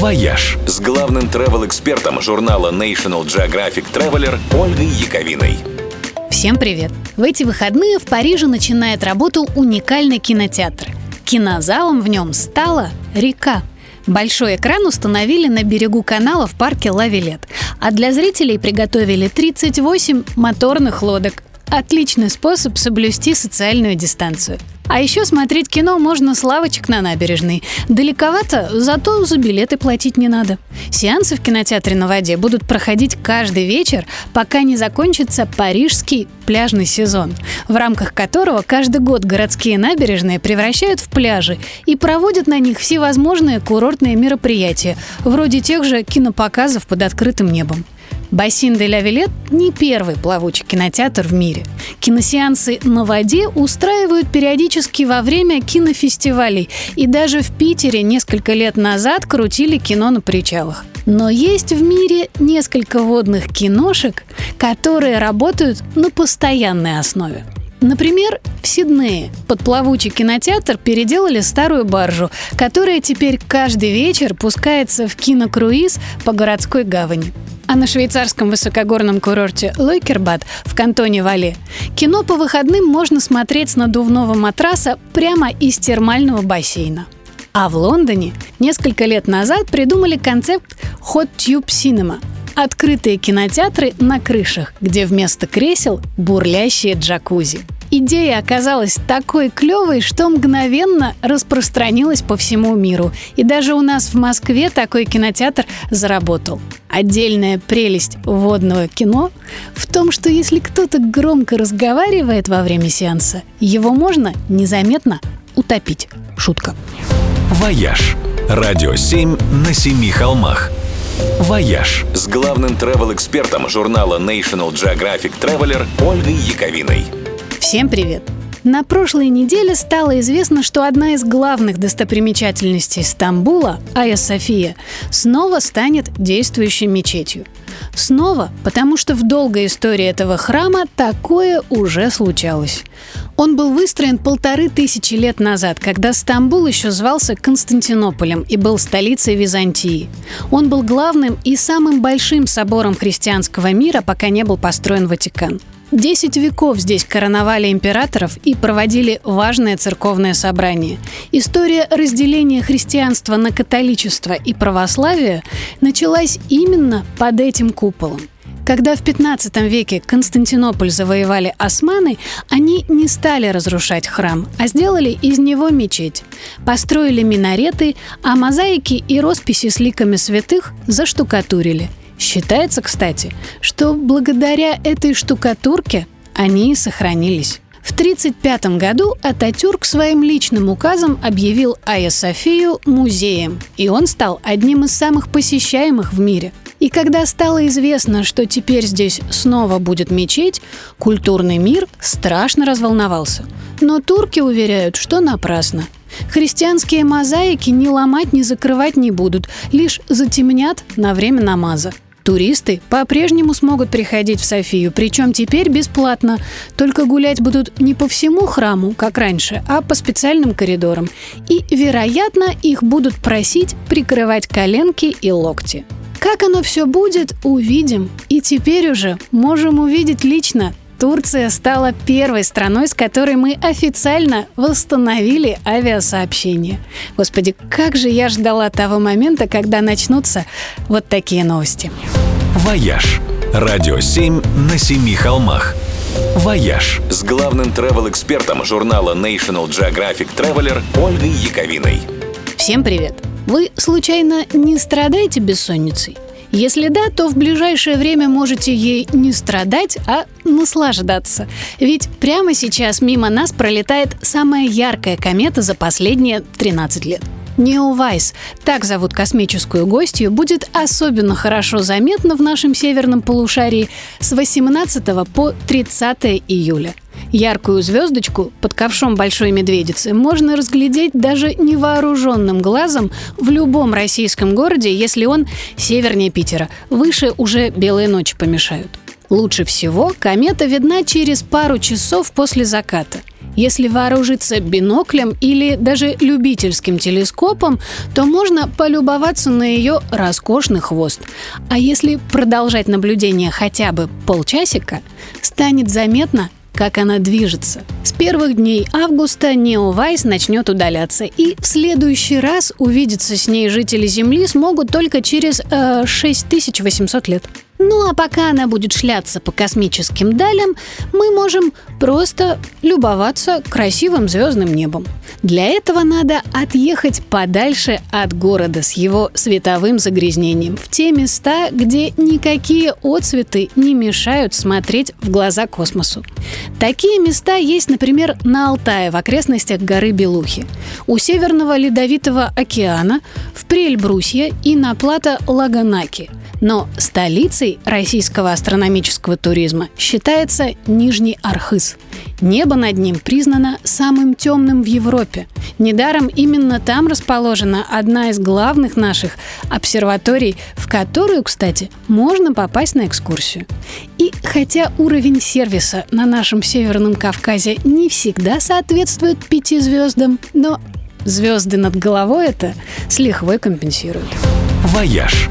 «Вояж» с главным travel-экспертом журнала National Geographic Traveler Ольгой Яковиной. Всем привет! В эти выходные в Париже начинает работу уникальный кинотеатр. Кинозалом в нем стала река. Большой экран установили на берегу канала в парке Лавилет, а для зрителей приготовили 38 моторных лодок. Отличный способ соблюсти социальную дистанцию. А еще смотреть кино можно с лавочек на набережной. Далековато, зато за билеты платить не надо. Сеансы в кинотеатре на воде будут проходить каждый вечер, пока не закончится парижский пляжный сезон, в рамках которого каждый год городские набережные превращают в пляжи и проводят на них всевозможные курортные мероприятия, вроде тех же кинопоказов под открытым небом. Бассин де ля Вилет не первый плавучий кинотеатр в мире. Киносеансы на воде устраивают периодически во время кинофестивалей. И даже в Питере несколько лет назад крутили кино на причалах. Но есть в мире несколько водных киношек, которые работают на постоянной основе. Например, в Сиднее под плавучий кинотеатр переделали старую баржу, которая теперь каждый вечер пускается в кинокруиз по городской гавани. А на швейцарском высокогорном курорте Лойкербад в кантоне Вале кино по выходным можно смотреть с надувного матраса прямо из термального бассейна. А в Лондоне несколько лет назад придумали концепт Hot Tube Cinema – открытые кинотеатры на крышах, где вместо кресел бурлящие джакузи – Идея оказалась такой клевой, что мгновенно распространилась по всему миру. И даже у нас в Москве такой кинотеатр заработал. Отдельная прелесть водного кино в том, что если кто-то громко разговаривает во время сеанса, его можно незаметно утопить. Шутка. «Вояж» – радио 7 на семи холмах. «Вояж» с главным travel-экспертом журнала National Geographic Traveler Ольгой Яковиной. Всем привет! На прошлой неделе стало известно, что одна из главных достопримечательностей Стамбула, Айя София, снова станет действующей мечетью. Снова, потому что в долгой истории этого храма такое уже случалось. Он был выстроен полторы тысячи лет назад, когда Стамбул еще звался Константинополем и был столицей Византии. Он был главным и самым большим собором христианского мира, пока не был построен Ватикан. Десять веков здесь короновали императоров и проводили важные церковные собрания. История разделения христианства на католичество и православие началась именно под этим куполом. Когда в 15 веке Константинополь завоевали османы, они не стали разрушать храм, а сделали из него мечеть. Построили минареты, а мозаики и росписи с ликами святых заштукатурили – Считается, кстати, что благодаря этой штукатурке они и сохранились. В 1935 году Ататюрк своим личным указом объявил Айя Софию музеем, и он стал одним из самых посещаемых в мире. И когда стало известно, что теперь здесь снова будет мечеть, культурный мир страшно разволновался. Но турки уверяют, что напрасно. Христианские мозаики ни ломать, ни закрывать не будут, лишь затемнят на время намаза. Туристы по-прежнему смогут приходить в Софию, причем теперь бесплатно. Только гулять будут не по всему храму, как раньше, а по специальным коридорам. И, вероятно, их будут просить прикрывать коленки и локти. Как оно все будет, увидим. И теперь уже можем увидеть лично Турция стала первой страной, с которой мы официально восстановили авиасообщение. Господи, как же я ждала того момента, когда начнутся вот такие новости. «Вояж» – радио 7 на семи холмах. «Вояж» с главным travel-экспертом журнала National Geographic Traveler Ольгой Яковиной. Всем привет! Вы, случайно, не страдаете бессонницей? Если да, то в ближайшее время можете ей не страдать, а наслаждаться. Ведь прямо сейчас мимо нас пролетает самая яркая комета за последние 13 лет. Неовайс, так зовут космическую гостью, будет особенно хорошо заметно в нашем северном полушарии с 18 по 30 июля. Яркую звездочку под ковшом большой медведицы можно разглядеть даже невооруженным глазом в любом российском городе, если он севернее Питера. Выше уже белые ночи помешают. Лучше всего комета видна через пару часов после заката. Если вооружиться биноклем или даже любительским телескопом, то можно полюбоваться на ее роскошный хвост. А если продолжать наблюдение хотя бы полчасика, станет заметно, как она движется. С первых дней августа Нео Вайс начнет удаляться, и в следующий раз увидеться с ней жители Земли смогут только через э, 6800 лет. Ну а пока она будет шляться по космическим далям, мы можем просто любоваться красивым звездным небом. Для этого надо отъехать подальше от города с его световым загрязнением, в те места, где никакие отцветы не мешают смотреть в глаза космосу. Такие места есть, например, на Алтае в окрестностях горы Белухи, у Северного Ледовитого океана, в Приэльбрусье и на плато Лаганаки – но столицей российского астрономического туризма считается Нижний Архыз. Небо над ним признано самым темным в Европе. Недаром именно там расположена одна из главных наших обсерваторий, в которую, кстати, можно попасть на экскурсию. И хотя уровень сервиса на нашем Северном Кавказе не всегда соответствует пяти звездам, но звезды над головой это с лихвой компенсируют. «Вояж»